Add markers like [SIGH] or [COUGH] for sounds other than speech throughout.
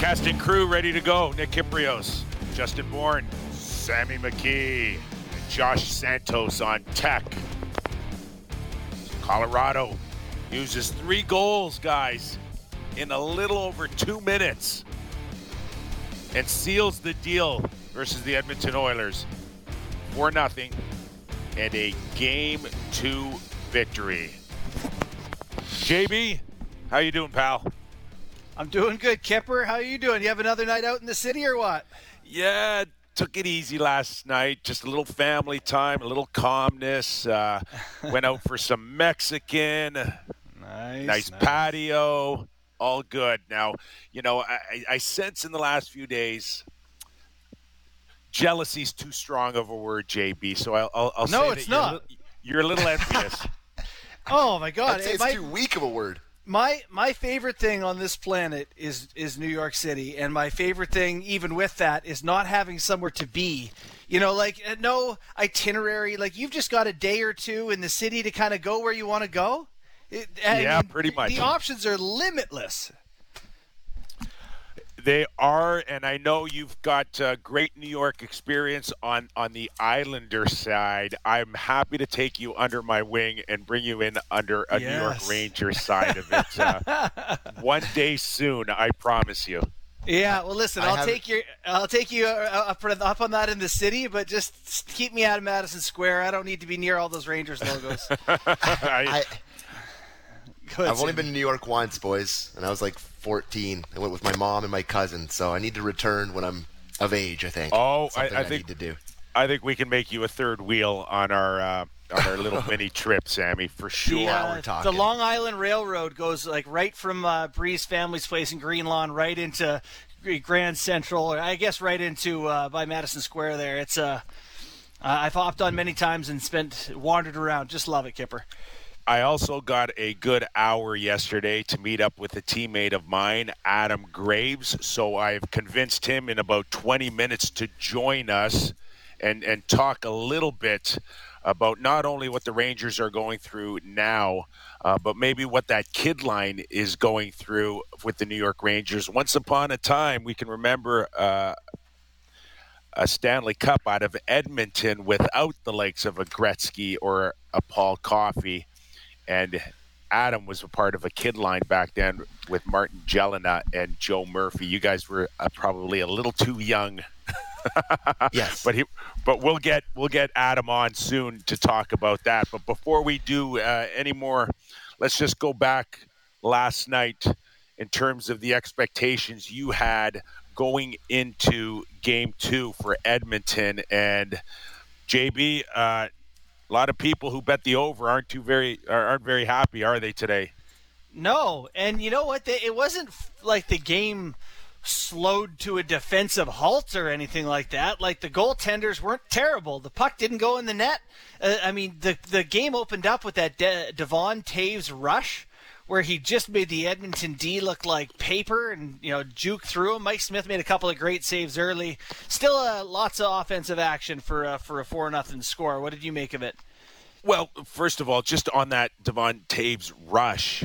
Cast and crew ready to go. Nick Kypreos, Justin Bourne, Sammy McKee, and Josh Santos on tech. Colorado uses three goals, guys, in a little over two minutes and seals the deal versus the Edmonton Oilers. 4 nothing and a game two victory. JB, how you doing, pal? I'm doing good, Kipper. How are you doing? You have another night out in the city or what? Yeah, took it easy last night. Just a little family time, a little calmness. Uh, [LAUGHS] went out for some Mexican. Nice, nice, patio. All good. Now, you know, I, I sense in the last few days jealousy's too strong of a word, JB. So I'll, I'll, I'll no, say it's that you're not. You're a little envious. [LAUGHS] Oh my God! I'd say it's my, too weak of a word. My my favorite thing on this planet is is New York City, and my favorite thing, even with that, is not having somewhere to be. You know, like uh, no itinerary. Like you've just got a day or two in the city to kind of go where you want to go. It, I Yeah, mean, pretty much. The options are limitless. They are, and I know you've got uh, great New York experience on on the Islander side. I'm happy to take you under my wing and bring you in under a New York Ranger side of it. Uh, [LAUGHS] one day soon, I promise you. Yeah, well, listen, I I'll take your, I'll take you uh, up, up on that in the city, but just keep me out of Madison Square. I don't need to be near all those Rangers logos. [LAUGHS] I, I, I've only been to New York once, boys, and I was like 14. I went with my mom and my cousin, so I need to return when I'm of age. I think. Oh, I- I I, think- need to do. I think we can make you a third wheel on our uh, on our little [LAUGHS] mini trip, Sammy, for sure. The, Wow, uh, we're the. Long Island Railroad goes like right from uh, Breeze family's place in Greenlawn right into Grand Central, or I guess right into uh, by Madison Square. There, it's uh, I've hopped on many times and spent wandered around. Just love it, Kipper. I also got a good hour yesterday to meet up with a teammate of mine, Adam Graves. So I've convinced him in about 20 minutes to join us and, and talk a little bit about not only what the Rangers are going through now, uh, but maybe what that kid line is going through with the New York Rangers. Once upon a time, we can remember uh, a Stanley Cup out of Edmonton without the likes of a Gretzky or a Paul Coffey and Adam was a part of a kid line back then with Martin Gelinas and Joe Murphy. You guys were uh, probably a little too young, [LAUGHS] Yes. but he, but we'll get we'll get Adam on soon to talk about that. But before we do uh, any more, let's just go back last night in terms of the expectations you had going into Game Two for Edmonton and JB. Uh, a lot of people who bet the over aren't too very aren't very happy, are they today? No, and you know what? It wasn't like the game slowed to a defensive halt or anything like that. Like the goaltenders weren't terrible. The puck didn't go in the net. Uh, I mean, the the game opened up with that De- Devon Toews rush. Where he just made the Edmonton D look like paper and you know juke through him. Mike Smith made a couple of great saves early. Still, uh, lots of offensive action for uh, for a four nothing score. What did you make of it? Well, first of all, just on that Devon Toews rush,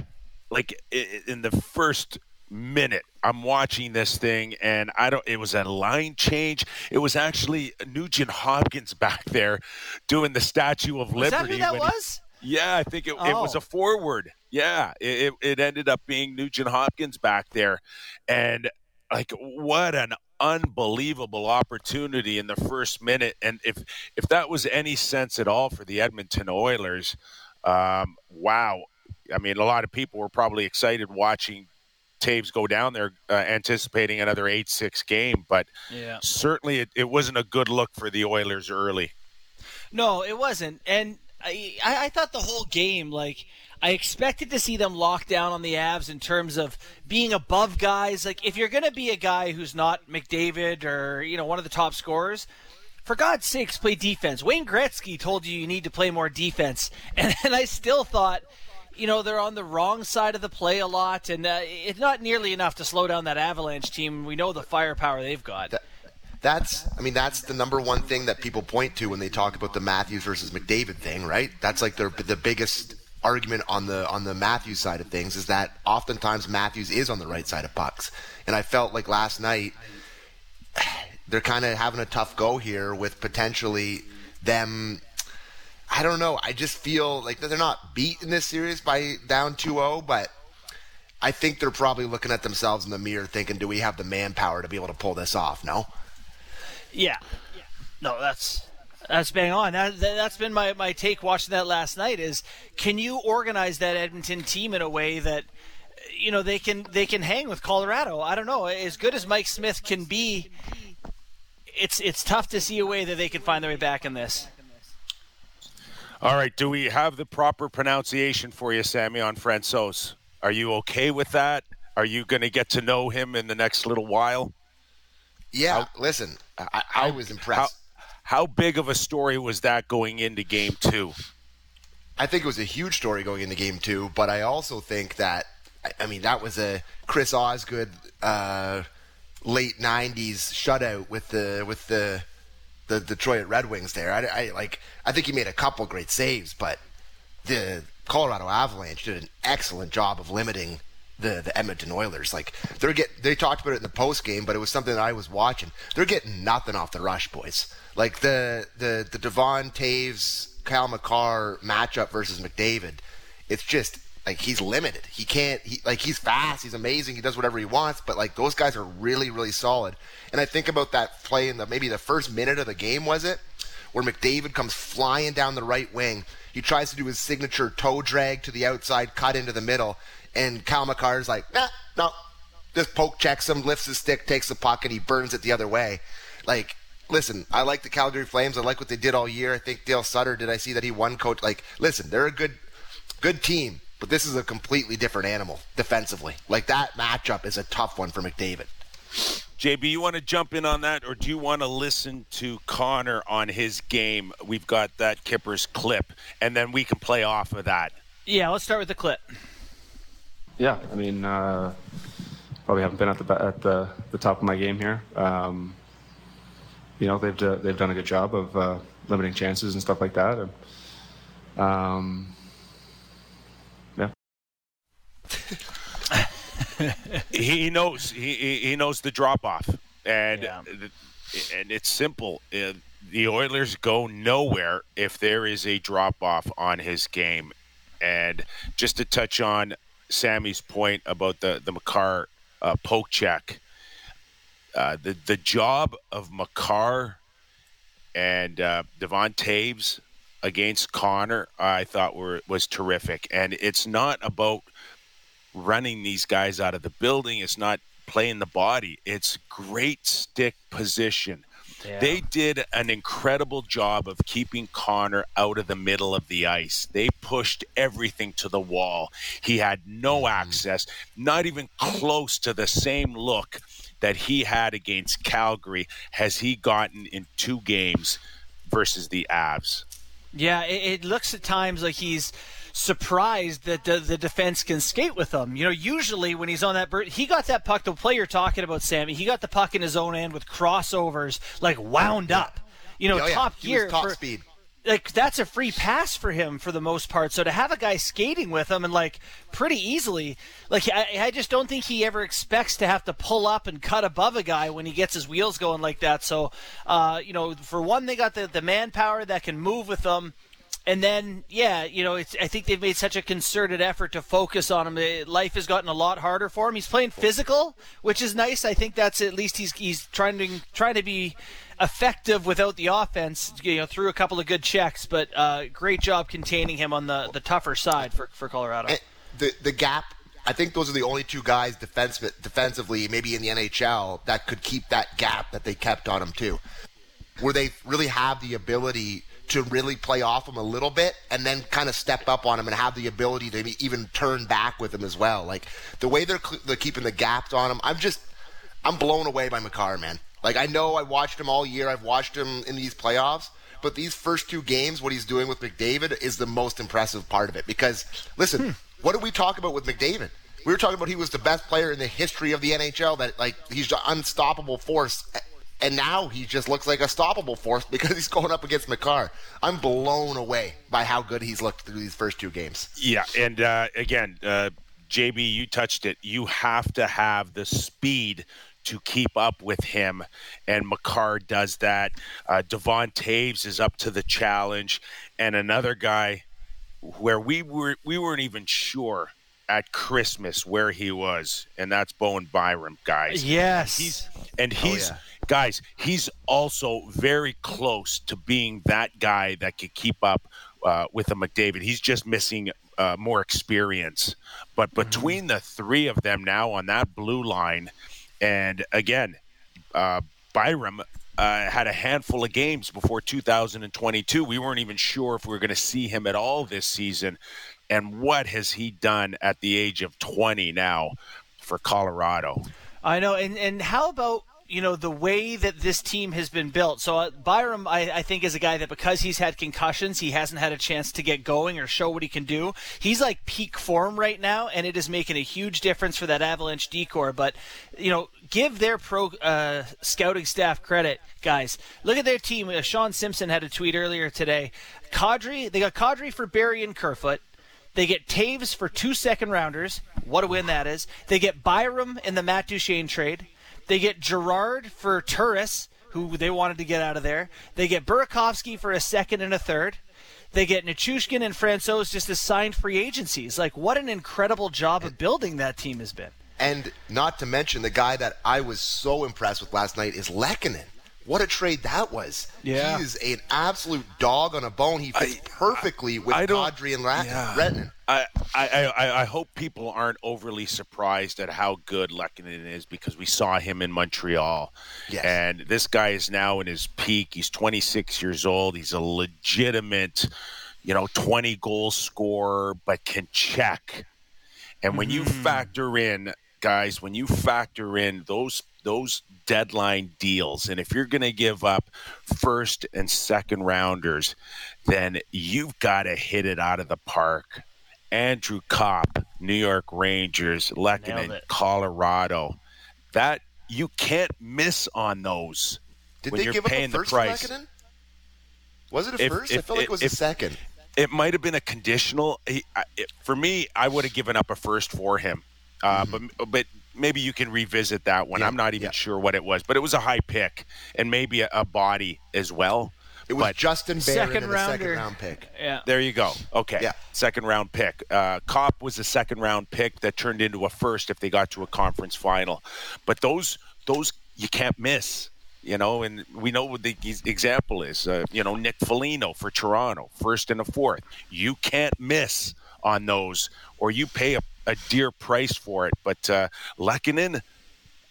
like in the first minute, I'm watching this thing, and I don't. It was a line change. It was actually Nugent Hopkins back there doing the Statue of Was that Liberty. who that when he- was? Yeah, I think it, it was Oh. a forward. Yeah, it, it, ended up being Nugent Hopkins back there. And, like, what an unbelievable opportunity in the first minute. And if, if that was any sense at all for the Edmonton Oilers, um, wow. I mean, a lot of people were probably excited watching Toews go down there, uh, anticipating another 8 6 game. But Yeah. certainly it, it wasn't a good look for the Oilers early. No, it wasn't. And I I thought the whole game, like, I expected to see them lock down on the Avs in terms of being above guys. Like, if you're going to be a guy who's not McDavid or, you know, one of the top scorers, for God's sakes, play defense. Wayne Gretzky told you you need to play more defense. [LAUGHS] And, and I still thought, you know, they're on the wrong side of the play a lot, and uh, it's not nearly enough to slow down that Avalanche team. We know the firepower they've got. That- That's, I mean, that's the number one thing that people point to when they talk about the Matthews versus McDavid thing, right? That's like their the biggest argument on the on the Matthews side of things is that oftentimes Matthews is on the right side of pucks, and I felt like last night they're kind of having a tough go here with potentially them. I don't know. I just feel like they're not beat in this series by down 2-0, but I think they're probably looking at themselves in the mirror thinking, do we have the manpower to be able to pull this off? No? Yeah. No, that's that's bang on. That, that's been my, my take watching that last night is can you organize that Edmonton team in a way that you know they can they can hang with Colorado. I don't know. As good as Mike Smith can be, it's it's tough to see a way that they can find their way back in this. All right, do we have the proper pronunciation for you, Sammy, on Francouz? Are you okay with that? Are you going to get to know him in the next little while? Yeah, how, listen, I, I, was impressed. How, how big of a story was that going into game two? I think it was a huge story going into game two, but I also think that, I mean, that was a Chris Osgood uh, late '90s shutout with the with the the Detroit Red Wings. There, I, I like. I think he made a couple great saves, but the Colorado Avalanche did an excellent job of limiting the the Edmonton Oilers. Like they're get they talked about it in the post game, but it was something that I was watching. They're getting nothing off the rush, boys. Like the the the Devon Toews Kyle Makar matchup versus McDavid. It's just like he's limited. He can't. He like he's fast. He's amazing. He does whatever he wants. But like those guys are really really solid. And I think about that play in the maybe the first minute of the game was it where McDavid comes flying down the right wing. He tries to do his signature toe drag to the outside, cut into the middle, and Cale Makar's like, nah, no, just poke checks him, lifts his stick, takes the puck, and he burns it the other way. Like, listen, I like the Calgary Flames. I like what they did all year. I think Dale Sutter, did I see that he won coach? Like, listen, they're a good, good team, but this is a completely different animal defensively. Like, that matchup is a tough one for McDavid. JB, you want to jump in on that, or do you want to listen to Connor on his game? We've got that Kippers clip, and then we can play off of that. Yeah, let's start with the clip. Yeah, I mean, uh, probably haven't been at the at the, the top of my game here. Um, you know, they've uh, they've done a good job of uh, limiting chances and stuff like that. And, um, yeah. he knows he he knows the drop off, and yeah. and it's simple. Uh, the Oilers go nowhere if there is a drop off on his game. And just to touch on Sammy's point about the the Makar uh, poke check, uh, the the job of Makar and uh, Devon Toews against Connor, I thought were was terrific. And it's not about running these guys out of the building. It's not playing the body. It's great stick position. Yeah. They did an incredible job of keeping Connor out of the middle of the ice. They pushed everything to the wall. He had no mm-hmm. access, not even close to the same look that he had against Calgary has he gotten in two games versus the Avs. Yeah, it, it looks at times like he's surprised that the, the defense can skate with him. You know, usually when he's on that, he got that puck. The player talking about Sammy, he got the puck in his own end with crossovers, like wound up. You know, oh, top yeah. gear, top for, speed. Like that's a free pass for him for the most part. So to have a guy skating with him and like pretty easily, like I, I just don't think he ever expects to have to pull up and cut above a guy when he gets his wheels going like that. So, uh, you know, for one, they got the the manpower that can move with them and then yeah, you know, it's I think they've made such a concerted effort to focus on him. Life has gotten a lot harder for him. He's playing physical, which is nice. I think that's at least he's he's trying to trying to be effective without the offense. You know, through a couple of good checks, but uh, great job containing him on the the tougher side for for Colorado. The the gap. I think those are the only two guys defense, defensively, maybe in the NHL, that could keep that gap that they kept on him too, where they really have the ability to really play off him a little bit and then kind of step up on him and have the ability to even turn back with him as well. Like the way they're, they're keeping the gaps on him, I'm just I'm blown away by Makar, man. Like I know I watched him all year. I've watched him in these playoffs, but these first two games, what he's doing with McDavid is the most impressive part of it. Because listen, hmm. what did we talk about with McDavid? We were talking about he was the best player in the history of the NHL. That like he's an unstoppable force and now he just looks like a stoppable force because he's going up against Makar. I'm blown away by how good he's looked through these first two games. Yeah, and uh, again, uh, JB, you touched it. You have to have the speed to keep up with him, and Makar does that. Uh, Devon Toews is up to the challenge, and another guy where we were we weren't even sure at Christmas where he was, and that's Bowen Byram, guys. Yes, he's and he's. Oh, yeah. Guys, he's also very close to being that guy that could keep up uh, with a McDavid. He's just missing uh, more experience. But Mm-hmm. between the three of them now on that blue line, and again, uh, Byram uh, had a handful of games before 2022. We weren't even sure if we were going to see him at all this season. And what has he done at the age of 20 now for Colorado? I know, and and how about you know the way that this team has been built? So uh, Byram, I, I think, is a guy that because he's had concussions, he hasn't had a chance to get going or show what he can do. He's like peak form right now, and it is making a huge difference for that Avalanche decor. But you know, give their pro uh, scouting staff credit, guys. Look at their team. Uh, Sean Simpson had a tweet earlier today. Kadri, they got Kadri for Barrie and Kerfoot. They get Toews for two second rounders. What a win that is. They get Byram in the Matt Duchene trade. They get Girard for Turris, who they wanted to get out of there. They get Burakovsky for a second and a third. They get Nichushkin and Francouz just as signed free agencies. Like, what an incredible job of building that team has been. And not to mention the guy that I was so impressed with last night is Lehkonen. What a trade that was. Yeah. He is an absolute dog on a bone. He fits perfectly with I don't- Audrey and Rat- Yeah. Retton. I, I, I, I hope people aren't overly surprised at how good Lehkonen is because we saw him in Montreal. Yes. And this guy is now in his peak. He's 26 years old. He's a legitimate, you know, 20 goal scorer, but can check. And when you mm. factor in, guys, when you factor in those those deadline deals, and if you're going to give up first and second rounders, then you've got to hit it out of the park. Andrew Copp, New York Rangers, Nailed Lehkonen. Colorado. That you can't miss on those Did when they you're give paying up a the first price. Lehkonen? Was it a If- first? I if- like it was if- a second. it might have been a conditional. He, I, it, for me, I would have given up a first for him, uh, but but maybe you can revisit that one. Yeah, I'm not even yeah. sure what it was, but it was a high pick and maybe a, a body as well. It was but Justin Barron Second second round pick. Yeah. there you go. Okay, Yeah. second round pick. Uh, Copp was a second round pick that turned into a first if they got to a conference final. But those those you can't miss. You know, and we know what the example is. Uh, you know, Nick Foligno for Toronto, first and a fourth. You can't miss on those, or you pay a, a dear price for it. But uh, Lehkonen,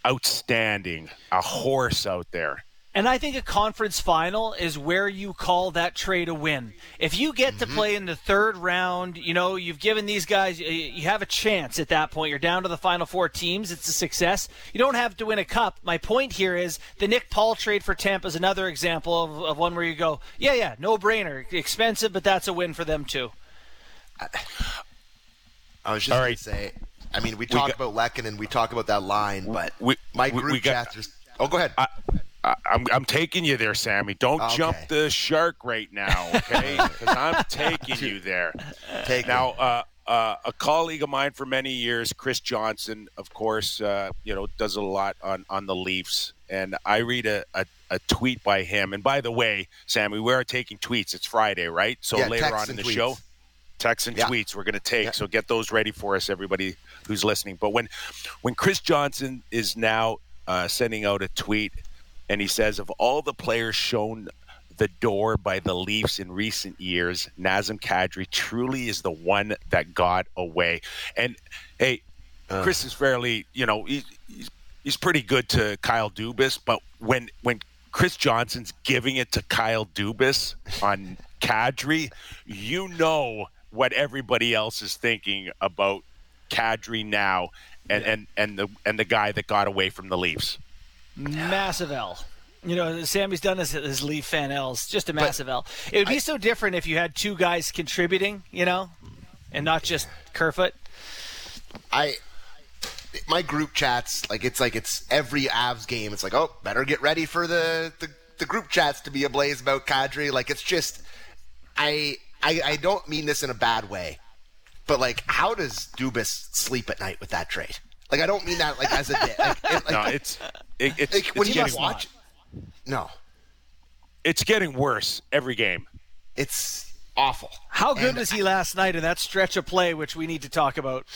outstanding, a horse out there. And I think a conference final is where you call that trade a win. If you get to play in the third round, you know, you've given these guys, you have a chance at that point. You're down to the final four teams. It's a success. You don't have to win a cup. My point here is the Nick Paul trade for Tampa is another example of, of one where you go, yeah, yeah, no brainer. Expensive, but that's a win for them too. I was just All going right. to say, I mean, we talk got- about and we talk about that line, but We- my we- group we got- chat just. Oh, go ahead. I, I, I'm, I'm taking you there, Sammy. Don't Okay. jump the shark right now, okay? [LAUGHS] Because I'm taking you there. Take Now, uh, uh, a colleague of mine for many years, Chris Johnson, of course, uh, you know, does a lot on, on the Leafs. And I read a, a, a tweet by him. And by the way, Sammy, we are taking tweets. It's Friday, right? So Yeah, later on in the tweets. show, texts and Yeah. tweets we're going to take. Yeah. So get those ready for us, everybody who's listening. But when when Chris Johnson is now uh, sending out a tweet, and he says of all the players shown the door by the Leafs in recent years, Nazem Kadri truly is the one that got away. And hey, Chris is fairly, you know, he, he's he's pretty good to Kyle Dubas, but when when Chris Johnson's giving it to Kyle Dubas on Kadri, you know what everybody else is thinking about Kadri now and, and, and the and the guy that got away from the Leafs. Massive L. You know, Sammy's done his, his Leaf fan L's. Just a massive L. It would be so different if you had two guys contributing, you know, and not just Kerfoot. I my group chats like it's like it's every Avs game. It's like, oh, better get ready for the the, the group chats to be ablaze about Kadri. Like it's just, I, I I don't mean this in a bad way, but like, how does Dubas sleep at night with that trade? Like I don't mean that like as a like, it, like, no, it's it, it's, like when it's you getting watch. No, it's getting worse every game. it's awful. How good And was he last night in that stretch of play, which we need to talk about?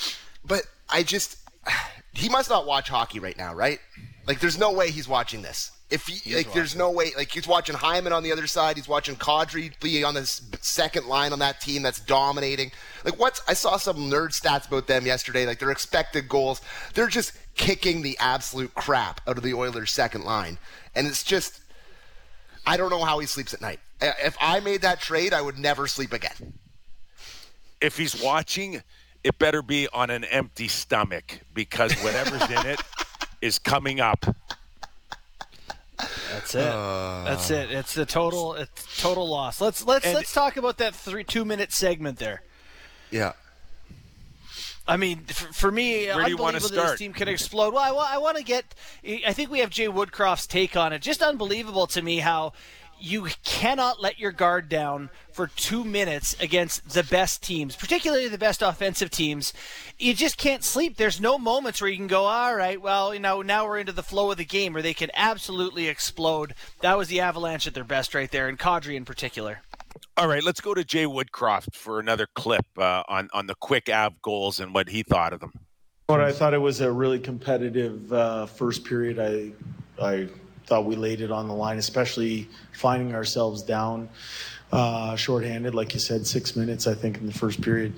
But I just [SIGHS] he must not watch hockey right now, right? Like there's no way he's watching this. If he, like there's no way like he's watching Hyman on the other side, he's watching Kadri be on the second line on that team that's dominating. Like what's I saw some nerd stats about them yesterday, like their expected goals. They're just kicking the absolute crap out of the Oilers second line. And it's just I don't know how he sleeps at night. If I made that trade, I would never sleep again. If he's watching, it better be on an empty stomach because whatever's in it [LAUGHS] is coming up. That's it. That's uh. it. It's the total. It's total loss. Let's let's And- let's talk about that three two minute segment there. Yeah. I mean, for, for me, Where do you wanna unbelievable that start? this team can explode. Well, I, I want to get. I think we have Jay Woodcroft's take on it. Just unbelievable to me how you cannot let your guard down for two minutes against the best teams, particularly the best offensive teams. You just can't sleep. There's no moments where you can go, all right, well, you know, now we're into the flow of the game, where they can absolutely explode. That was the Avalanche at their best right there, and Kadri in particular. All right, let's go to Jay Woodcroft for another clip uh, on on the quick Av goals and what he thought of them. But I thought it was a really competitive uh, first period. I I thought we laid it on the line, especially finding ourselves down uh, shorthanded, like you said, six minutes I think in the first period.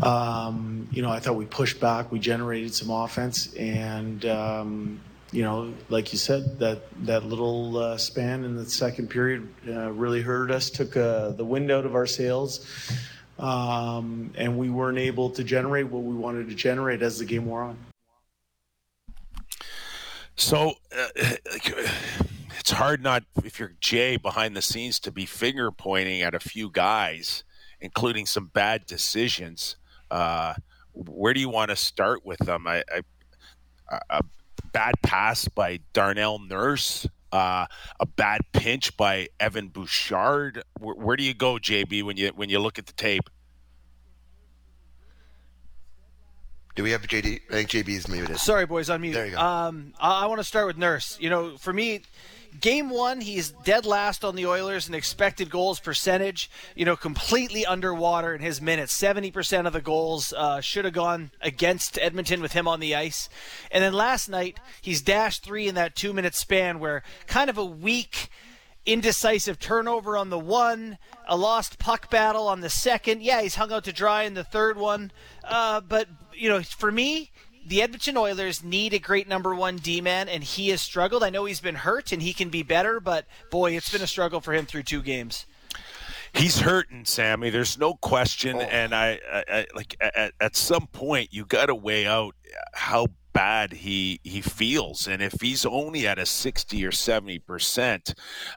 Um, you know, I thought we pushed back, we generated some offense, and um, you know, like you said, that that little uh, span in the second period uh, really hurt us, took uh, the wind out of our sails um, and we weren't able to generate what we wanted to generate as the game wore on. So uh, it's hard not if you're Jay behind the scenes to be finger pointing at a few guys, including some bad decisions. Uh, where do you want to start with them? I, I, a bad pass by Darnell Nurse, uh, a bad pinch by Evan Bouchard. Where, where do you go, JB, when you when you look at the tape? Do we have JD? I think JB is muted. Sorry, boys, on mute. There you go. Um, I, I want to start with Nurse. You know, for me, game one, he's dead last on the Oilers in expected goals percentage. You know, completely underwater in his minutes. Seventy percent of the goals uh, should have gone against Edmonton with him on the ice. And then last night, he's dashed three in that two-minute span, where kind of a weak indecisive turnover on the one, a lost puck battle on the second. Yeah, he's hung out to dry in the third one. Uh, but, you know, for me, the Edmonton Oilers need a great number one D man, and he has struggled. I know he's been hurt and he can be better, but boy, it's been a struggle for him through two games. He's hurting, Sammy. There's no question, and I, I, I like at, at some point you got to weigh out how bad he he feels, and if he's only at a sixty or seventy percent,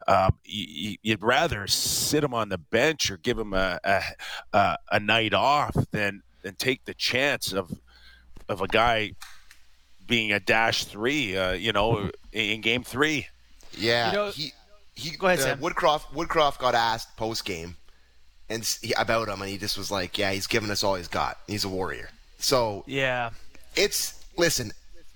um, you, you'd rather sit him on the bench or give him a a, a a night off than than take the chance of of a guy being a dash three. Uh, you know, in game three. Yeah, You know- he he. Go ahead, uh, Sam. Woodcroft Woodcroft got asked post game, and he, about him, and he just was like, "Yeah, he's given us all he's got. He's a warrior." So Yeah. it's listen,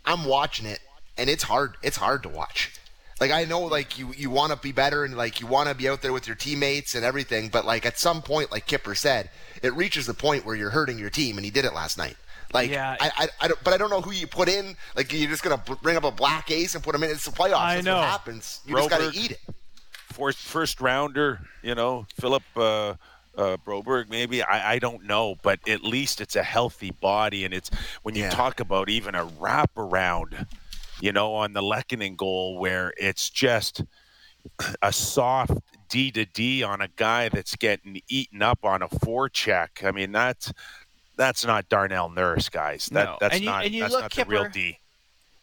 I'm watching it, and it's hard. It's hard to watch. Like I know, like you you want to be better, and like you want to be out there with your teammates and everything, but like at some point, like Kipper said, it reaches the point where you're hurting your team, and he did it last night. Like, Yeah. I, I, I don't, but I don't know who you put in. Like, you're just gonna bring up a black ace and put him in. It's the playoffs. I That's know. what happens. You just gotta eat it. first first rounder, you know, Philip uh, uh, Broberg, maybe I, I don't know, but at least it's a healthy body, and it's when you Yeah. talk about even a wraparound, you know, on the Lehkonen goal where it's just a soft D to D on a guy that's getting eaten up on a forecheck. I mean, that's that's not Darnell Nurse, guys. That No. that's And you- not that's look, not the real Kipper, D.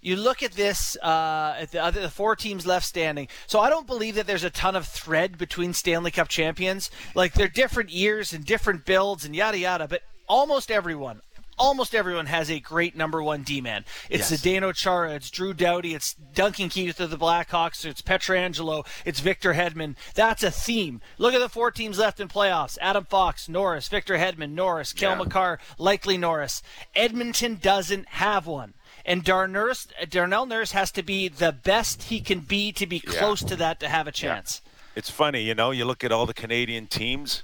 you look at this uh, at the other the four teams left standing. So I don't believe that there's a ton of thread between Stanley Cup champions. Like they're different years and different builds and yada yada. But almost everyone, almost everyone has a great number one D man. It's yes. Zdeno Chara, it's Drew Doughty, it's Duncan Keith of the Blackhawks, it's Pietrangelo, it's Victor Hedman. That's a theme. Look at the four teams left in playoffs: Adam Fox, Norris, Victor Hedman, Norris, Cale yeah. Makar, likely Norris. Edmonton doesn't have one. And Nurse, Darnell Nurse has to be the best he can be to be close yeah. to that to have a chance. Yeah. It's funny, you know, you look at all the Canadian teams,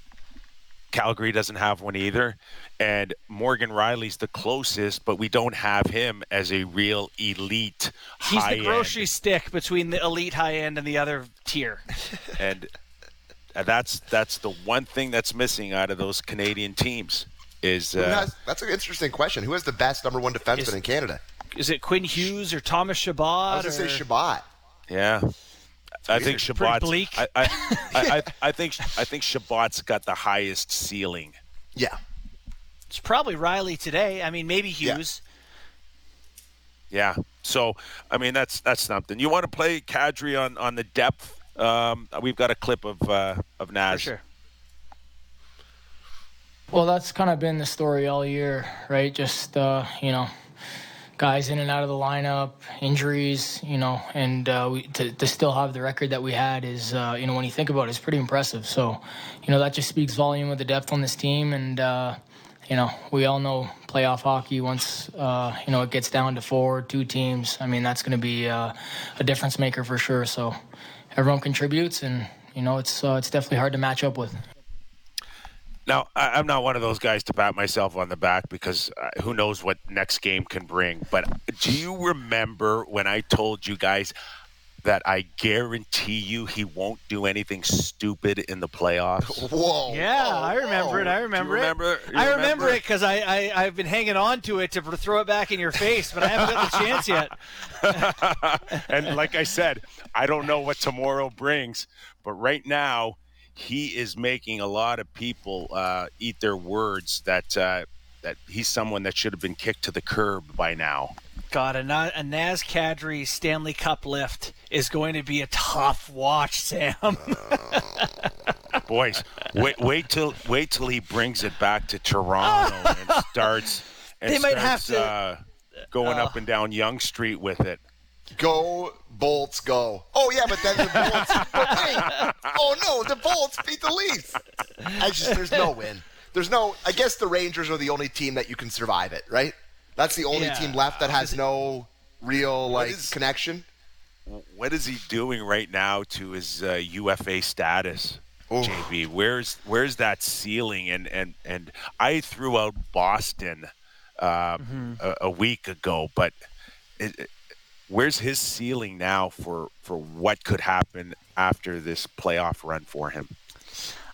Calgary doesn't have one either. And Morgan Rielly's the closest, but we don't have him as a real elite. He's the grocery end. stick between the elite high end and the other tier. [LAUGHS] and that's that's the one thing that's missing out of those Canadian teams. Is uh, has, that's an interesting question. Who has the best number one defenseman is, in Canada? Is it Quinn Hughes or Thomas Chabot? I was going to say Chabot. Yeah. I think Chabot. I, I, I, I, think I think Chabot's got the highest ceiling. Yeah, it's probably Rielly today. I mean, maybe Hughes. Yeah. yeah. So I mean, that's that's something. You want to play Kadri on on the depth? Um, we've got a clip of uh, of Naz. For sure. Well, that's kind of been the story all year, right? Just uh, you know, guys in and out of the lineup, injuries, you know, and uh, we, to, to still have the record that we had is, uh, you know, when you think about it, it's pretty impressive. So, you know, that just speaks volume of the depth on this team. And, uh, you know, we all know playoff hockey once, uh, you know, it gets down to four, two teams. I mean, that's going to be uh, a difference maker for sure. So everyone contributes and, you know, it's, uh, it's definitely hard to match up with. Now, I'm not one of those guys to pat myself on the back because uh, who knows what next game can bring. But do you remember when I told you guys that I guarantee you he won't do anything stupid in the playoffs? [LAUGHS] Whoa! Yeah, whoa, I remember whoa. it. I remember, remember it. I remember, remember it because I, I I've been hanging on to it to throw it back in your face, but I haven't got the chance yet. [LAUGHS] [LAUGHS] and like I said, I don't know what tomorrow brings, but right now he is making a lot of people uh, eat their words that uh, that he's someone that should have been kicked to the curb by now. God, a, a Naz Kadri Stanley Cup lift is going to be a tough watch, Sam. [LAUGHS] Boys, wait, wait till wait till he brings it back to Toronto and starts. [LAUGHS] And they might have to uh, going up and down Yonge Street with it. Go Bolts, go! Oh yeah, but then the Bolts. [LAUGHS] oh no, the Bolts beat the Leafs. I just there's no win. There's no. I guess the Rangers are the only team that you can survive it, right? That's the only yeah. team left that has no real like is, connection. What is he doing right now to his uh, UFA status? Oh. JB, where's where's that ceiling? And and and I threw out Boston uh, mm-hmm. a, a, week ago, but it, where's his ceiling now for for what could happen after this playoff run for him?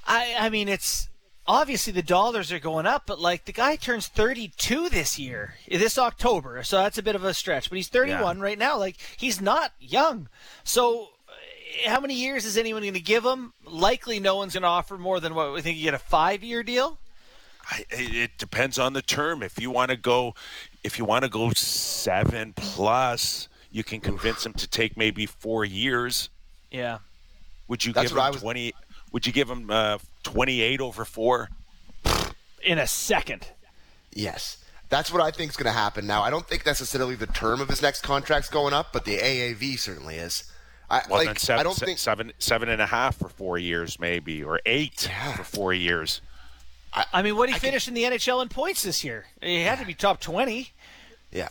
I I mean it's obviously the dollars are going up, but like the guy turns 32 this year, this October, so that's a bit of a stretch. But he's 31 yeah. right now. Like he's not young, so. How many years is anyone going to give him? Likely, no one's going to offer more than what we think you get a five-year deal. I, it depends on the term. If you want to go, if you want to go seven plus, you can convince him to take maybe four years. Yeah. Would you That's give him was... twenty? Would you give him uh, twenty-eight over four? In a second. Yes. That's what I think is going to happen. Now, I don't think necessarily the term of his next contract's going up, but the AAV certainly is. I, well, like, seven, I don't think seven, seven and a half for four years, maybe, or eight yeah. for four years. I, I mean, what he I finished can... in the NHL in points this year? He had to be top twenty. Yeah.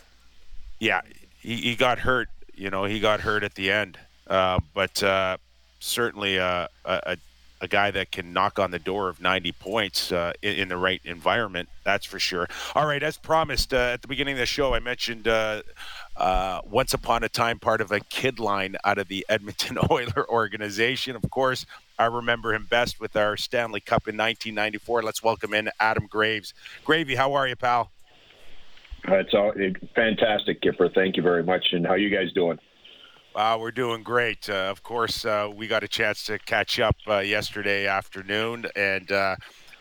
Yeah, he, he got hurt. You know, he got hurt at the end. Uh, but uh, certainly uh, a, a guy that can knock on the door of 90 points uh, in, in, the right environment. That's for sure. All right, as promised uh, at the beginning of the show, I mentioned uh once upon a time part of a kid line out of the [LAUGHS] Edmonton Oiler organization. Of course, I remember him best with our Stanley Cup in 1994. Let's welcome in Adam Graves. Gravy, how are you, pal? Uh, it's all it, fantastic, Kipper. Thank you very much. And how you guys doing? Uh, we're doing great. Uh, of course, uh, we got a chance to catch up uh, yesterday afternoon, and uh,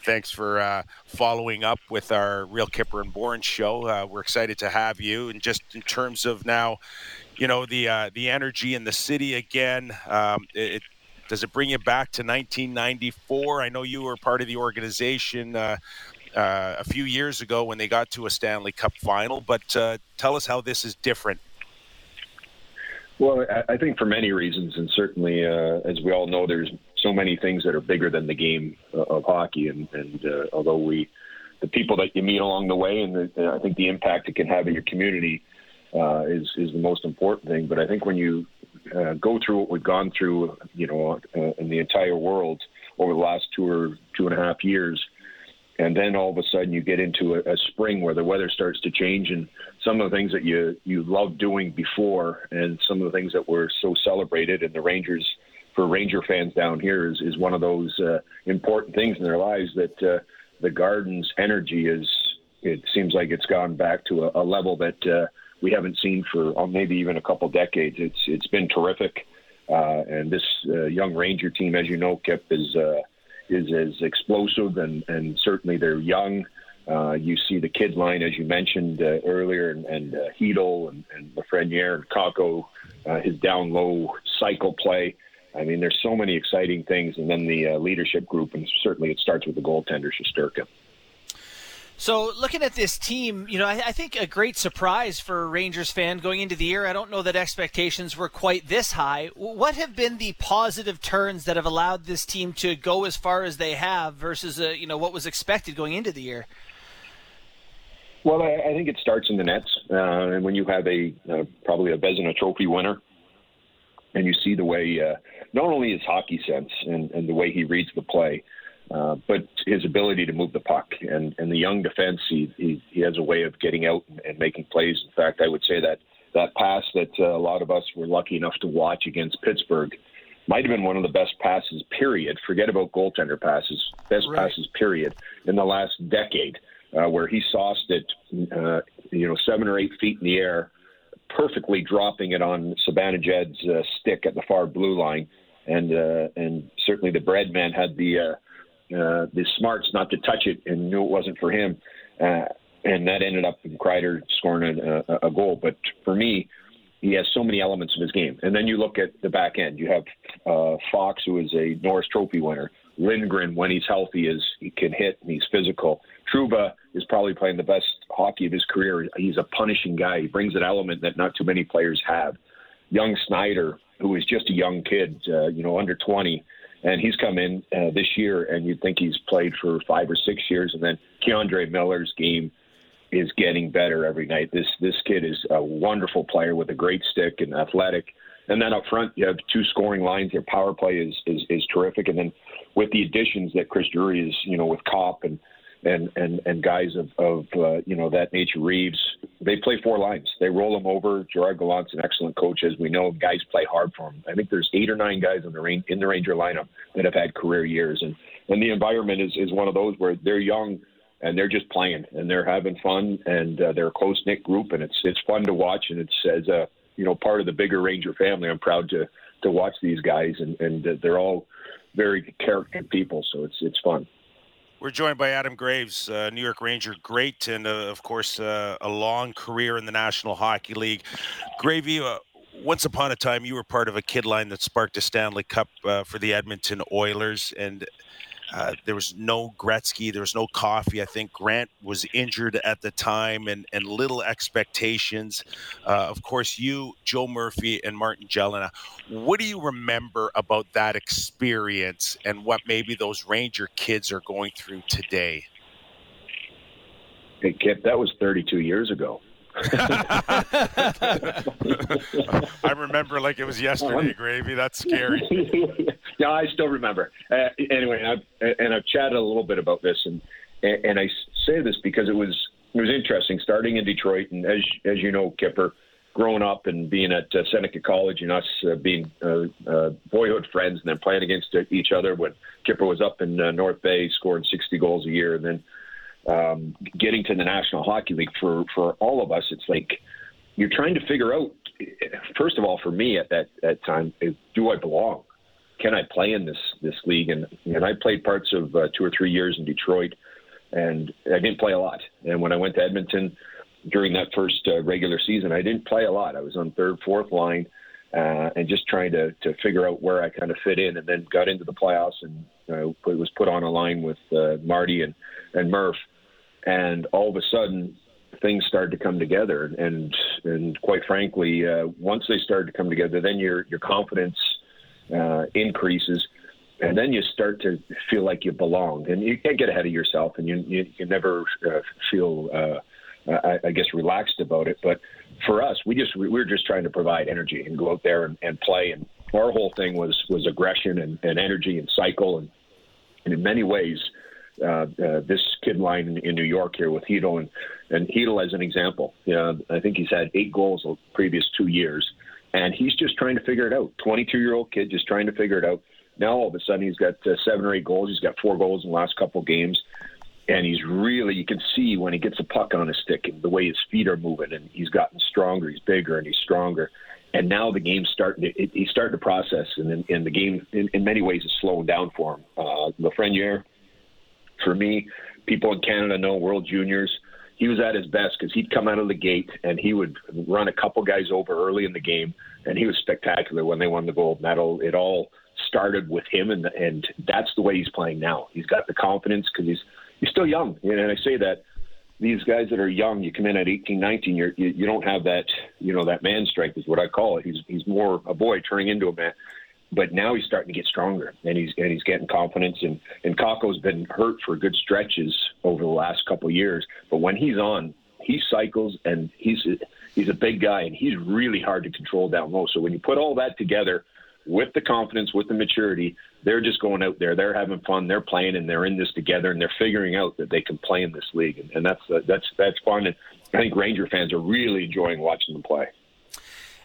thanks for uh, following up with our Real Kipper and Bourne show. we're excited to have you. And just in terms of now, you know, the the energy in the city again. Um, it, does it bring you back to 1994? I know you were part of the organization uh, a few years ago when they got to a Stanley Cup final. But uh, tell us how this is different. Well, I think for many reasons, and certainly, uh, as we all know, there's so many things that are bigger than the game uh, of hockey. And, and uh, although we, the people that you meet along the way, and, the, and I think the impact it can have in your community uh, is is the most important thing. But I think when you go through what we've gone through, you know, in the entire world over the last two or two and a half years, and then all of a sudden you get into a, a spring where the weather starts to change and some of the things that you you loved doing before and some of the things that were so celebrated and the Rangers for Ranger fans down here is, is one of those uh, important things in their lives that uh, the Garden's energy is it seems like it's gone back to a, a level that uh, we haven't seen for uh, maybe even a couple decades. It's it's been terrific, uh, and this uh, young Ranger team, as you know, Kip is is as explosive and, and certainly they're young. Uh, you see the kid line, as you mentioned uh, earlier, and, and uh, Chytil and, and Lafreniere and Kakko, uh, his down low cycle play. I mean, there's so many exciting things, and then the uh, leadership group, and certainly it starts with the goaltender, Shesterkin. So, looking at this team, you know, I, I, think a great surprise for a Rangers fan going into the year. I don't know that expectations were quite this high. What have been the positive turns that have allowed this team to go as far as they have versus, uh, you know, what was expected going into the year? Well, I, I think it starts in the nets, uh, and when you have a uh, probably a Vezina Trophy winner, and you see the way uh, not only his hockey sense and, and the way he reads the play uh, but his ability to move the puck and, and the young defense, he, he, he has a way of getting out and, and making plays. In fact, I would say that that pass that uh, a lot of us were lucky enough to watch against Pittsburgh might have been one of the best passes, period. Forget about goaltender passes, best right. passes, period, in the last decade, uh, where he sauced it, uh, you know, seven or eight feet in the air, perfectly dropping it on Zibanejad's uh, stick at the far blue line. And uh, and certainly the bread man had the uh, the smarts not to touch it and knew it wasn't for him. Uh, and that ended up in Kreider scoring a, a, goal. But for me, he has so many elements of his game. And then you look at the back end. You have uh, Fox, who is a Norris Trophy winner. Lindgren, when he's healthy, is he can hit and he's physical. Trouba is probably playing the best hockey of his career. He's a punishing guy. He brings an element that not too many players have. Young Schneider, who is just a young kid, uh, you know, under 20, and he's come in uh, this year, and you'd think he's played for five or six years, and then K'Andre Miller's game is getting better every night. This this kid is a wonderful player with a great stick and athletic. And then up front, you have two scoring lines. Your power play is is, is terrific. And then with the additions that Chris Drury is, you know, with Copp and and and and guys of of uh, you know that nature. Reaves, they play four lines. They roll them over. Gerard Gallant's an excellent coach, as we know. Guys play hard for him. I think there's eight or nine guys in the rain, in the Ranger lineup that have had career years, and and the environment is is one of those where they're young and they're just playing and they're having fun and uh, they're a close knit group and it's it's fun to watch and it's as a you know part of the bigger Ranger family. I'm proud to to watch these guys and and they're all very character people, so it's it's fun. We're joined by Adam Graves, uh, New York Ranger great, and uh, of course, uh, a long career in the National Hockey League. Gravy, uh, once upon a time, you were part of a kid line that sparked a Stanley Cup uh, for the Edmonton Oilers, and uh, there was no Gretzky, there was no Coffey. I think Grant was injured at the time, and, and little expectations. Uh, of course, you, Joe Murphy, and Martin Gelinas. What do you remember about that experience and what maybe those Ranger kids are going through today? Hey, Kip, that was 32 years ago. [LAUGHS] I remember like it was yesterday, [LAUGHS] Gravy. That's scary. [LAUGHS] yeah, I still remember. Uh, anyway, I've, and I've chatted a little bit about this, and and I say this because it was it was interesting starting in Detroit, and as as you know, Kipper, growing up and being at uh, Seneca College, and us uh, being uh, uh, boyhood friends, and then playing against each other when Kipper was up in uh, North Bay, scoring 60 goals a year, and then um, getting to the National Hockey League for for all of us, it's like you're trying to figure out. First of all, for me at that that time, is, do I belong? Can I play in this this league? And and I played parts of uh, two or three years in Detroit, and I didn't play a lot. And when I went to Edmonton during that first uh, regular season, I didn't play a lot. I was on third, fourth line, uh, and just trying to to figure out where I kind of fit in. And then got into the playoffs and uh, was put on a line with uh, Marty and and Murph and all of a sudden things started to come together. And and quite frankly, uh, once they started to come together, then your your confidence uh, increases, and then you start to feel like you belong. And you can't get ahead of yourself, and you you, you never uh, feel. Uh, I, I guess relaxed about it, but for us, we just we were just trying to provide energy and go out there and, and play. And our whole thing was was aggression and, and energy and cycle. And, and in many ways, uh, uh, this kid line in, in New York here with Chytil and and Chytil as an example. Uh, I think he's had eight goals the previous two years, and he's just trying to figure it out. 22 year old kid just trying to figure it out. Now all of a sudden he's got uh, seven or eight goals. He's got four goals in the last couple of games, and he's really you can see when he gets a puck on his stick and the way his feet are moving, and he's gotten stronger. He's bigger and he's stronger. And now the game's starting. To, it, he's starting to process, and, and the game, in, in many ways, is slowing down for him. Uh, Lafreniere, for me, people in Canada know World Juniors. He was at his best because he'd come out of the gate and he would run a couple guys over early in the game, and he was spectacular when they won the gold medal. It all started with him, and and that's the way he's playing now. He's got the confidence because he's he's still young, and I say that these guys that are young, you come in at 18, 19, you're, you you don't have that you know that man strength is what I call it. He's he's more a boy turning into a man but now he's starting to get stronger and he's and he's getting confidence. And and Kakko's been hurt for good stretches over the last couple years but when he's on he cycles and he's he's a big guy and he's really hard to control down low. So when you put all that together with the confidence with the maturity they're just going out there. They're having fun. They're playing and they're in this together and they're figuring out that they can play in this league. And, and that's uh, that's that's fun. And I think Ranger fans are really enjoying watching them play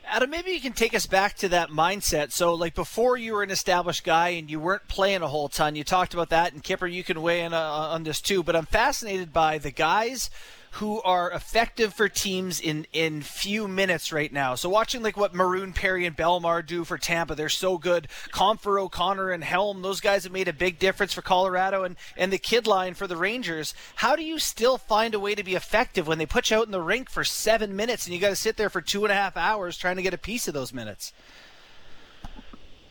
Adam, maybe you can take us back to that mindset. So, like before you were an established guy and you weren't playing a whole ton, you talked about that, and Kipper, you can weigh in uh, on this too. But I'm fascinated by the guys who are effective for teams in in few minutes right now. So watching like what Maroon, Perry, and Bellemare do for Tampa, they're so good. Compher, O'Connor, and Helm, those guys have made a big difference for Colorado and and the kid line for the Rangers. How do you still find a way to be effective when they put you out in the rink for seven minutes and you got to sit there for two and a half hours trying to get a piece of those minutes?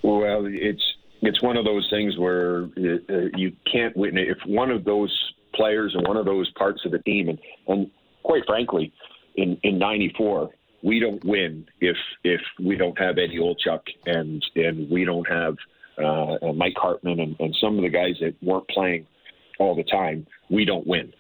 Well, it's it's one of those things where uh, you can't win. If one of those players and one of those parts of the team. And, and quite frankly, in in '94, we don't win if if we don't have Eddie Olczyk and and we don't have uh, Mike Hartman and, and some of the guys that weren't playing all the time. We don't win.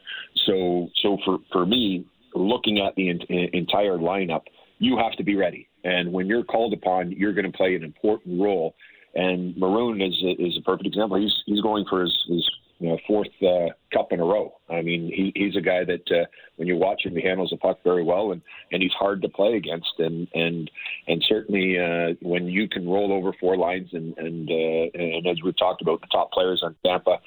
So so for for me, looking at the in, entire lineup, you have to be ready. And when you're called upon, you're going to play an important role. And Maroon is a, is a perfect example. He's he's going for his, his you know, fourth uh, cup in a row. I mean, he, he's a guy that uh, when you watch him, he handles the puck very well, and and he's hard to play against. And and and certainly uh, when you can roll over four lines, and and uh, and as we've talked about, the top players on Tampa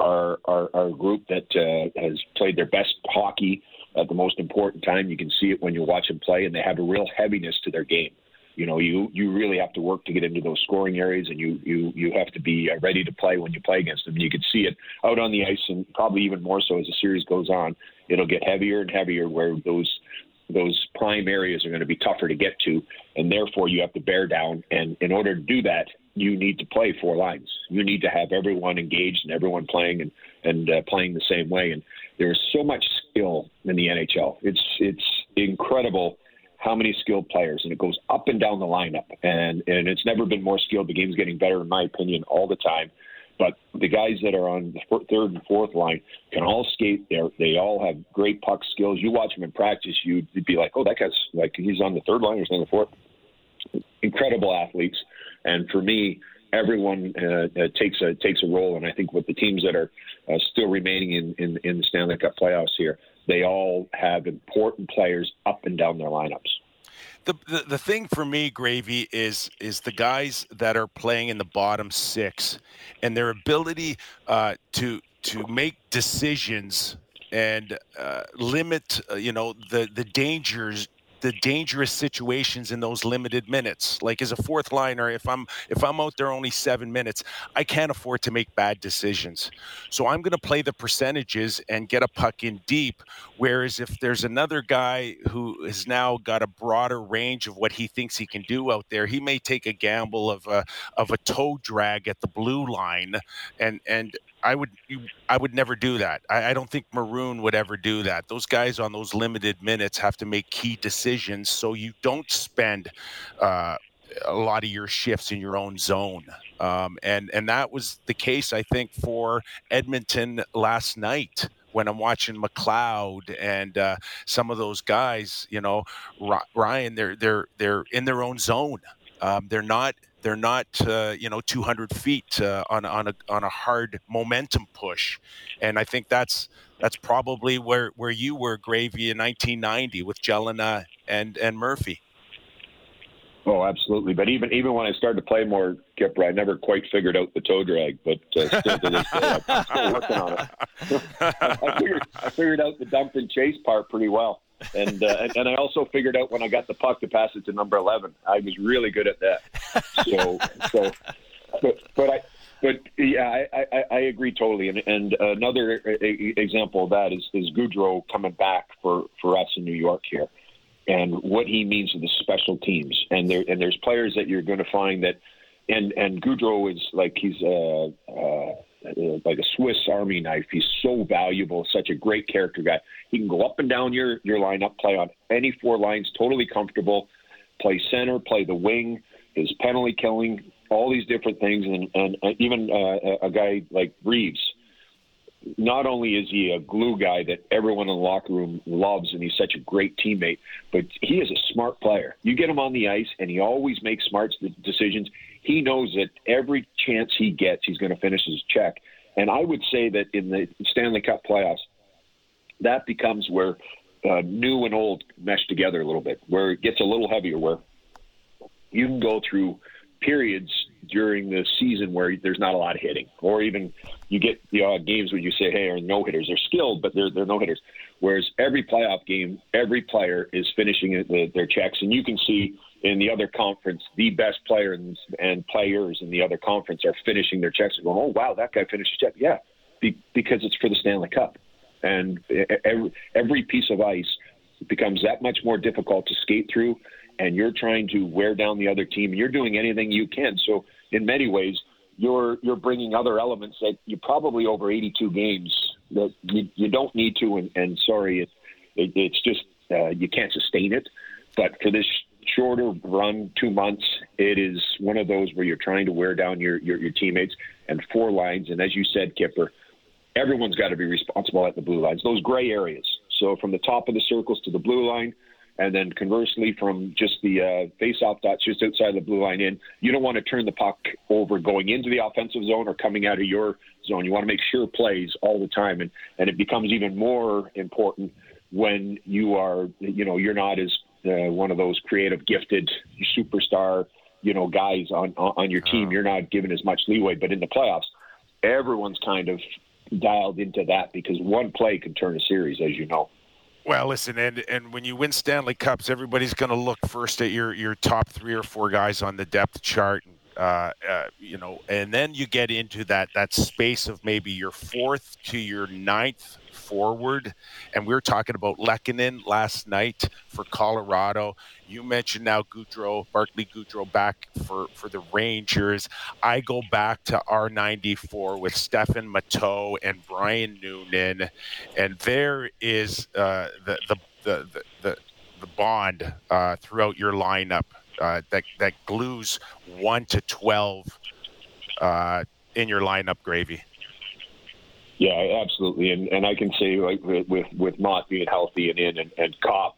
are are, are a group that uh, has played their best hockey at the most important time. You can see it when you watch them play, and they have a real heaviness to their game you know you you really have to work to get into those scoring areas and you you you have to be uh, ready to play when you play against them. You can see it out on the ice and probably even more so as the series goes on. It'll get heavier and heavier where those those prime areas are going to be tougher to get to. And therefore you have to bear down. And in order to do that you need to play four lines. You need to have everyone engaged and everyone playing and and uh, playing the same way. And there's so much skill in the NHL it's it's incredible how many skilled players, and it goes up and down the lineup. And and it's never been more skilled. The game's getting better, in my opinion, all the time. But the guys that are on the third and fourth line can all skate. They they all have great puck skills. You watch them in practice, you'd be like, oh, that guy's like he's on the third line or on the fourth. Incredible athletes, and for me, everyone uh, uh, takes a takes a role. And I think with the teams that are uh, still remaining in, in in the Stanley Cup playoffs here, they all have important players up and down their lineups. The, the, the thing for me, Gravy, is is the guys that are playing in the bottom six, and their ability uh, to to make decisions and uh, limit, uh, you know, the the dangers the dangerous situations in those limited minutes. Like as a fourth liner, if I'm if I'm out there only seven minutes, I can't afford to make bad decisions. So I'm going to play the percentages and get a puck in deep. Whereas if there's another guy who has now got a broader range of what he thinks he can do out there, he may take a gamble of a of a toe drag at the blue line and and I would I would never do that. I, I, don't think Maroon would ever do that. Those guys on those limited minutes have to make key decisions, so you don't spend uh, a lot of your shifts in your own zone. Um, and and that was the case, I think, for Edmonton last night when I'm watching McLeod and uh, some of those guys. You know, Ryan, they're they're they're in their own zone. Um, they're not they're not uh, you know 200 feet uh, on on a on a hard momentum push, and I think that's that's probably where where you were gravy in 1990 with Gelinas and and Murphy. Oh, absolutely. But even even when I started to play more Kipper, I never quite figured out the toe drag. But uh, still to this day, I'm still working on it. [LAUGHS] I figured I figured out the dump and chase part pretty well and, uh, and and I also figured out when I got the puck to pass it to number eleven. I was really good at that. So so, but but I. But yeah, I, I, I agree totally. And, and another example of that is, is Goodrow coming back for, for us in New York here, and what he means to the special teams. And there and there's players that you're going to find that, and and Goodrow is like he's a, a uh, like a Swiss Army knife. He's so valuable, such a great character guy. He can go up and down your your lineup, play on any four lines, totally comfortable. Play center, play the wing. His penalty killing, all these different things, and and uh, even uh, a guy like Reaves. Not only is he a glue guy that everyone in the locker room loves, and he's such a great teammate, but he is a smart player. You get him on the ice, and he always makes smart decisions he knows that every chance he gets, he's going to finish his check. And I would say that in the Stanley Cup playoffs, that becomes where uh, new and old mesh together a little bit, where it gets a little heavier, where you can go through periods during the season where there's not a lot of hitting, or even you get the odd games where you say, "Hey, are no hitters? They're skilled, but they're they're no hitters." Whereas every playoff game, every player is finishing their checks, and you can see in the other conference, the best players and players in the other conference are finishing their checks and going, "Oh wow, that guy finished his check." Yeah, because it's for the Stanley Cup, and every, every piece of ice becomes that much more difficult to skate through, and you're trying to wear down the other team, and you're doing anything you can. So in many ways, you're you're bringing other elements that you probably over 82 games that you, you don't need to, and, and sorry, it, it, it's just uh, you can't sustain it. But for this shorter run, two months, it is one of those where you're trying to wear down your, your, your teammates and four lines. And as you said, Kipper, everyone's got to be responsible at the blue lines, those gray areas. So from the top of the circles to the blue line, and then conversely from just the uh, face-off dots just outside the blue line in, you don't want to turn the puck over going into the offensive zone or coming out of your zone. You want to make sure plays all the time, and and it becomes even more important when you are, you know, you're not as uh, one of those creative, gifted superstar, you know, guys on on your team. Oh. You're not given as much leeway, but in the playoffs, everyone's kind of dialed into that because one play can turn a series, as you know. Well, listen, and and when you win Stanley Cups, everybody's going to look first at your your top three or four guys on the depth chart. Uh, uh, you know, and then you get into that that space of maybe your fourth to your ninth forward. And we were talking about Lehkonen last night for Colorado. You mentioned now Goodrow, Barclay Goodrow back for, for the Rangers. I go back to R94 with Stefan Matteau and Brian Noonan. And there is uh, the, the, the, the, the bond uh, throughout your lineup uh, that, that glues 1 to 12 uh, in your lineup, Gravy. Yeah, absolutely, and and I can say like with with Motte being healthy and in and, and Copp,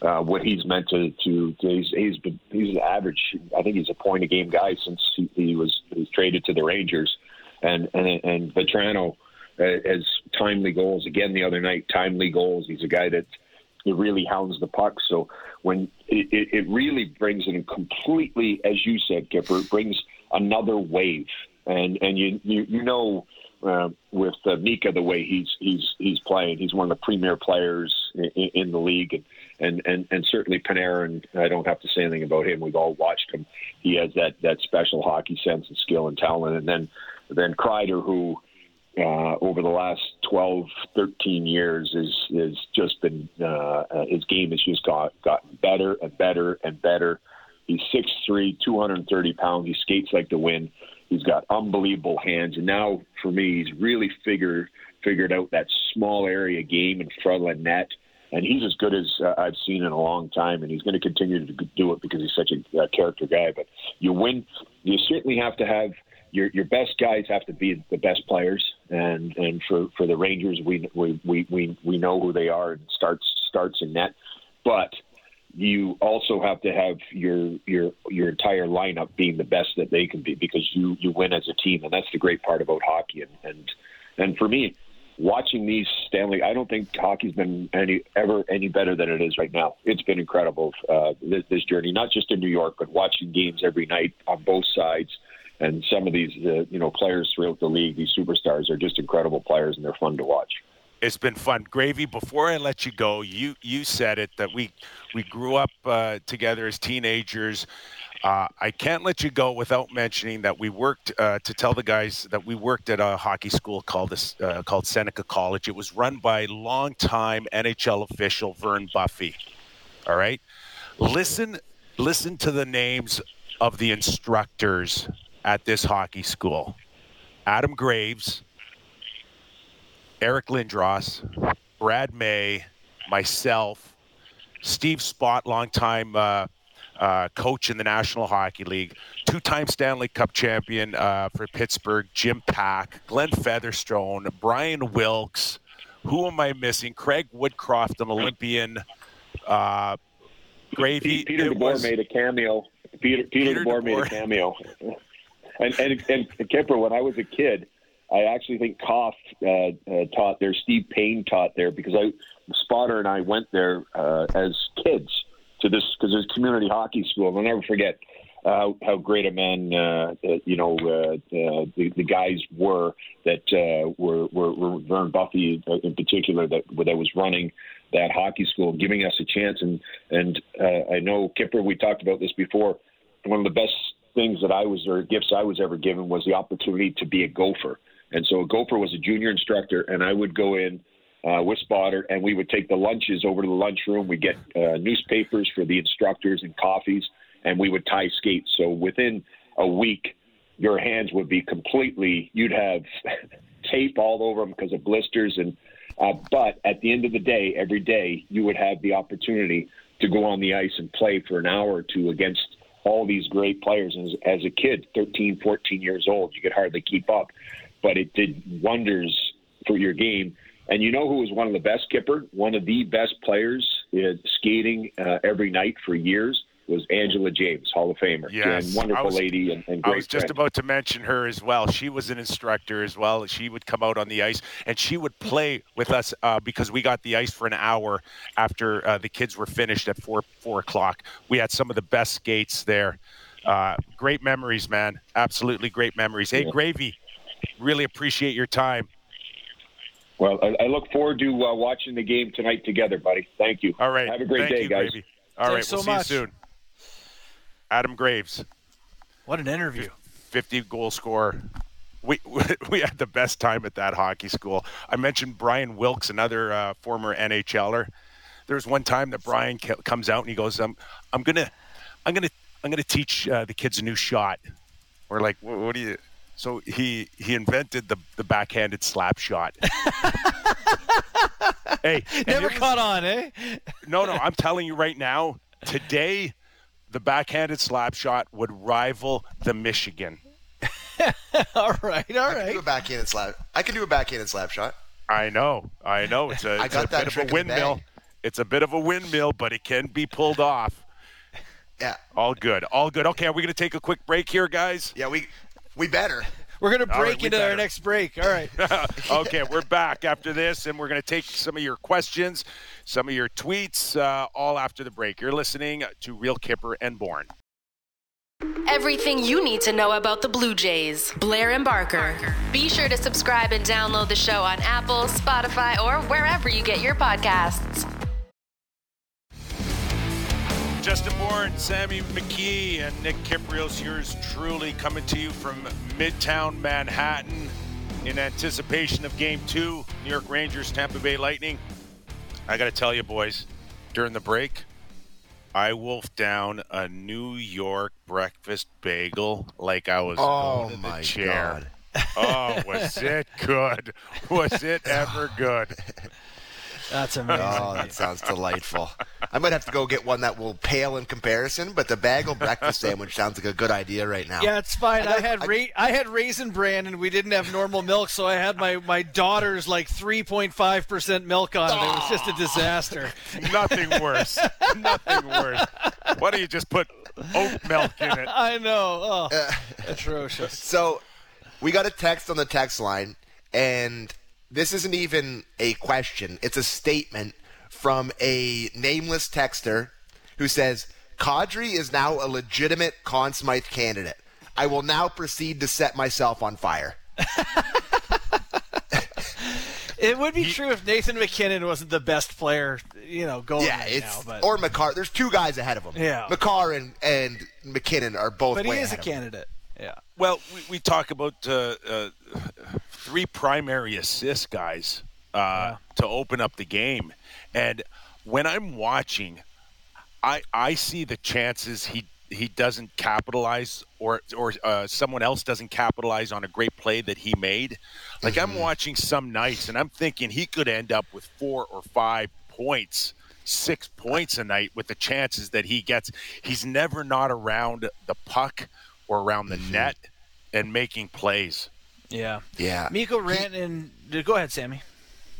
uh, what he's meant to to, he's he's been he's an average. I think he's a point a game guy since he, he was he was traded to the Rangers, and and and Vatrano uh, has timely goals again the other night. Timely goals. He's a guy that it really hounds the puck. So when it, it, really brings in completely, as you said, Kipper, it brings another wave, and and you you you know uh, with uh, Mika the way he's he's he's playing. He's one of the premier players in, in the league, and, and and and certainly Panarin. I don't have to say anything about him. We've all watched him. He has that that special hockey sense and skill and talent. And then then Kreider, who uh, over the last 12, 13 years is is just been uh, his game has just got gotten better and better and better. He's 6'3", 230 pounds. He skates like the wind He's got unbelievable hands, and now for me, he's really figured figured out that small area game in front of the net. And he's as good as uh, I've seen in a long time, and he's going to continue to do it because he's such a uh, character guy. But you win, you certainly have to have your your best guys have to be the best players, and and for for the Rangers, we we we we, we know who they are, and starts starts in net, but you also have to have your your your entire lineup being the best that they can be because you you win as a team, and that's the great part about hockey. And and and for me, watching these Stanley, I don't think hockey's been any ever any better than it is right now. It's been incredible uh, this, this journey, not just in New York, but watching games every night on both sides. And some of these, uh, you know, players throughout the league, these superstars are just incredible players, and they're fun to watch it's been fun. Gravy, before I let you go, you you said it that we we grew up uh, together as teenagers. Uh, I can't let you go without mentioning that we worked uh, to tell the guys that we worked at a hockey school called this, uh, called Seneca College. It was run by longtime NHL official Vern Buffey. All right, listen listen to the names of the instructors at this hockey school: Adam Graves, Eric Lindros, Brad May, myself, Steve Spott, longtime uh, uh, coach in the National Hockey League, two-time Stanley Cup champion uh, for Pittsburgh, Jim Paek, Glenn Featherstone, Brian Wilks. Who am I missing? Craig Woodcroft, an Olympian. Uh, Gravy. Peter DeBoer was... made a cameo. Peter, Peter, Peter DeBoer, DeBoer, made a cameo. [LAUGHS] and, and, and Kipper, when I was a kid, I actually think Koff uh, uh, taught there. Steve Payne taught there because I, Spotter and I went there uh, as kids to this because it's community hockey school. I'll never forget uh, how great a man uh, uh, you know uh, the, the guys were that were, were, were Vern Buffey in particular that that was running that hockey school, giving us a chance. And and I know Kipper, we talked about this before. One of the best things that I was or gifts I was ever given was the opportunity to be a gopher. And so a gopher was a junior instructor, and I would go in uh, with Spotter, and we would take the lunches over to the lunchroom. We'd get uh, newspapers for the instructors and coffees, and we would tie skates. So within a week, your hands would be completely. You'd have [LAUGHS] tape all over them because of blisters, and uh, but at the end of the day, every day you would have the opportunity to go on the ice and play for an hour or two against all these great players. And as, as a kid, 13, 14 years old, you could hardly keep up but it did wonders for your game. And you know who was one of the best Kipper, one of the best players in skating uh, every night for years was Angela James, Hall of Famer. Yes, and wonderful was, lady and, and great I was just friend. about to mention her as well. She was an instructor as well. She would come out on the ice and she would play with us uh, because we got the ice for an hour after uh, the kids were finished at four four o'clock. We had some of the best skates there. Uh, great memories, man. Absolutely great memories. Hey, yeah. Gravy, Really appreciate your time. Well, I, I look forward to uh, watching the game tonight together, buddy. Thank you. All right. Have a great Thank day, you, guys. Gravy. All right, Thanks we'll so see much. you soon. Adam Graves. What an interview. 50 goal scorer. We, [LAUGHS] we had the best time at that hockey school. I mentioned Brian Wilks, another uh, former NHLer. There was one time that Brian comes out and he goes, "I'm, I'm gonna, I'm gonna, I'm gonna teach uh, the kids a new shot." We're like, "What, what do you?" So he he invented the the backhanded slap shot. [LAUGHS] hey, never caught on, eh? no, no. I'm telling you right now, today, the backhanded slap shot would rival the Michigan. [LAUGHS] all right, all I right. can do a backhanded slap. I can do a backhanded slap shot. I know, I know. It's a, I it's got a that bit of a windmill. It's a bit of a windmill, but it can be pulled off. Yeah, All good, all good. Okay, are we going to take a quick break here, guys? yeah. We we better. [LAUGHS] We're gonna break we into better. our next break. All right. [LAUGHS] okay, we're back after this, and we're going to take some of your questions, some of your tweets, uh, all after the break. You're listening to Real Kipper and Bourne. Everything you need to know about the Blue Jays. Blair and Barker. Be sure to subscribe and download the show on Apple, Spotify, or wherever you get your podcasts. Justin Bourne, Sammy McKee, and Nick Kypreos, yours truly coming to you from Midtown Manhattan in anticipation of Game 2, New York Rangers, Tampa Bay Lightning. I got to tell you, boys, during the break, I wolfed down a New York breakfast bagel like I was Oh my the chair. god. Oh, was it good? Was it [LAUGHS] ever good? That's amazing. Oh, that sounds delightful. I might have to go get one that will pale in comparison, but the bagel breakfast sandwich sounds like a good idea right now. Yeah, it's fine. I, I had I- ra- I had raisin bran and we didn't have normal milk, so I had my my daughter's like 3.5 percent milk on it. It was just a disaster. [LAUGHS] Nothing worse. Nothing worse. Why don't you just put oat milk in it? I know. Oh, atrocious. [LAUGHS] So we got a text on the text line, and this isn't even a question, it's a statement from a nameless texter who says, Kadri is now a legitimate Conn Smythe candidate. I will now proceed to set myself on fire. [LAUGHS] It would be true if Nathan MacKinnon wasn't the best player, you know, going Yeah, right it's now. But, or Makar. There's two guys ahead of him. Yeah. Makar and, and MacKinnon are both. but he way is a ahead of him. candidate. Yeah. Well, we, we talk about uh, uh, three primary assist guys uh, to open up the game, and when I'm watching, I I see the chances he he doesn't capitalize or or uh, someone else doesn't capitalize on a great play that he made. Like I'm watching some nights and I'm thinking he could end up with four or five points, six points a night with the chances that he gets. He's never not around the puck or around the net and making plays. Yeah. Yeah. Mikko Rantanen. Go ahead, Sammy.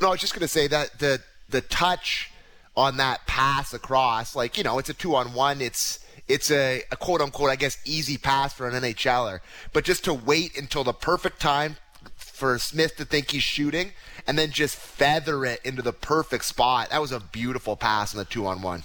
No, I was just going to say that the the touch on that pass across, like you know, it's a two on one. It's it's a, a quote unquote, I guess, easy pass for an NHLer. But just to wait until the perfect time for Smith to think he's shooting, and then just feather it into the perfect spot. That was a beautiful pass in the two on one.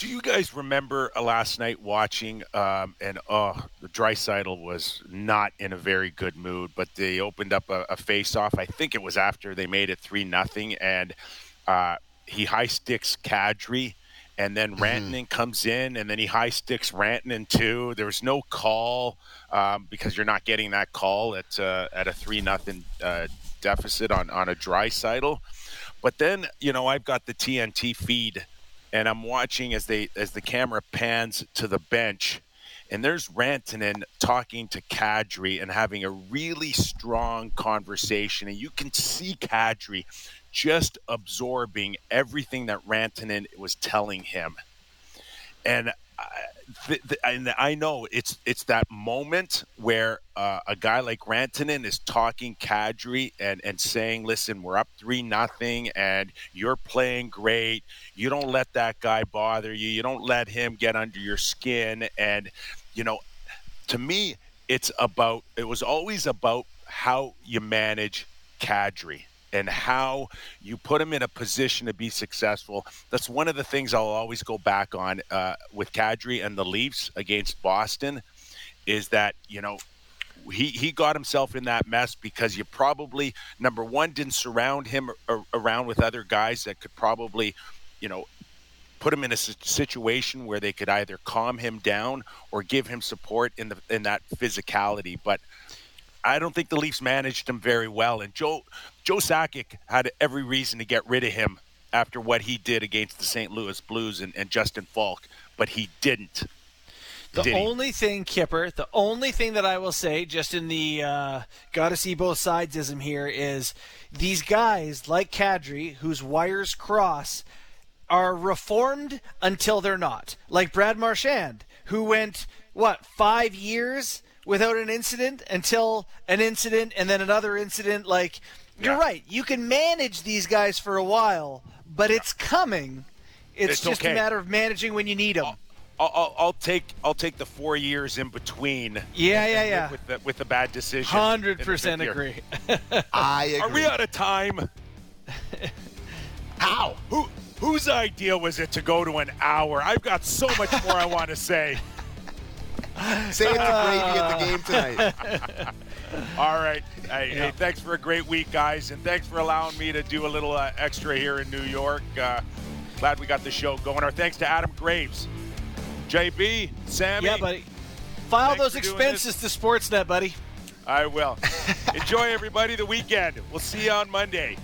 Do you guys remember uh, last night watching? Um, and oh, the Draisaitl was not in a very good mood, but they opened up a, a face-off. I think it was after they made it three nothing, and uh, he high sticks Kadri, and then Rantanen comes in, and then he high sticks Rantanen too. There was no call um, because you're not getting that call at uh, at a three nothing uh, deficit on on a Draisaitl. But then you know I've got the TNT feed and I'm watching as they as the camera pans to the bench, and there's Rantanen talking to Kadri and having a really strong conversation, and you can see Kadri just absorbing everything that Rantanen was telling him, and. And I know it's it's that moment where uh, a guy like Rantanen is talking Kadri and, and saying, "Listen, we're up three nothing, and you're playing great. You don't let that guy bother you. You don't let him get under your skin." And you know, to me, it's about. It was always about how you manage Kadri and how you put him in a position to be successful. That's one of the things I'll always go back on uh, with Kadri and the Leafs against Boston is that, you know, he, he got himself in that mess because you probably, number one, didn't surround him ar- around with other guys that could probably, you know, put him in a situation where they could either calm him down or give him support in the in that physicality. But I don't think the Leafs managed him very well. And Joe Joe Sakic had every reason to get rid of him after what he did against the St. Louis Blues and, and Justin Faulk, but he didn't. The Did he? only thing, Kipper, the only thing that I will say, just in the uh, gotta see both sidesism here, is these guys like Kadri, whose wires cross, are reformed until they're not. Like Brad Marchand, who went what five years without an incident until an incident and then another incident. Like you're right, you can manage these guys for a while, but it's coming. It's, It's just okay. a matter of managing when you need them. I'll, I'll, I'll take I'll take the four years in between. Yeah, and- yeah, yeah. With the with the bad decision. Hundred percent agree. [LAUGHS] I agree. Are we out of time? How? Who whose idea was it to go to an hour? I've got so much more I want to say. [LAUGHS] [LAUGHS] Say it's a gravy at the game tonight. [LAUGHS] All right. Hey, hey, thanks for a great week, guys, and thanks for allowing me to do a little uh, extra here in New York. Uh, glad we got the show going. Our thanks to Adam Graves, JB, Sammy. yeah, buddy. File Thanks those for doing expenses to Sportsnet, buddy. I will. [LAUGHS] Enjoy everybody the weekend. We'll see you on Monday.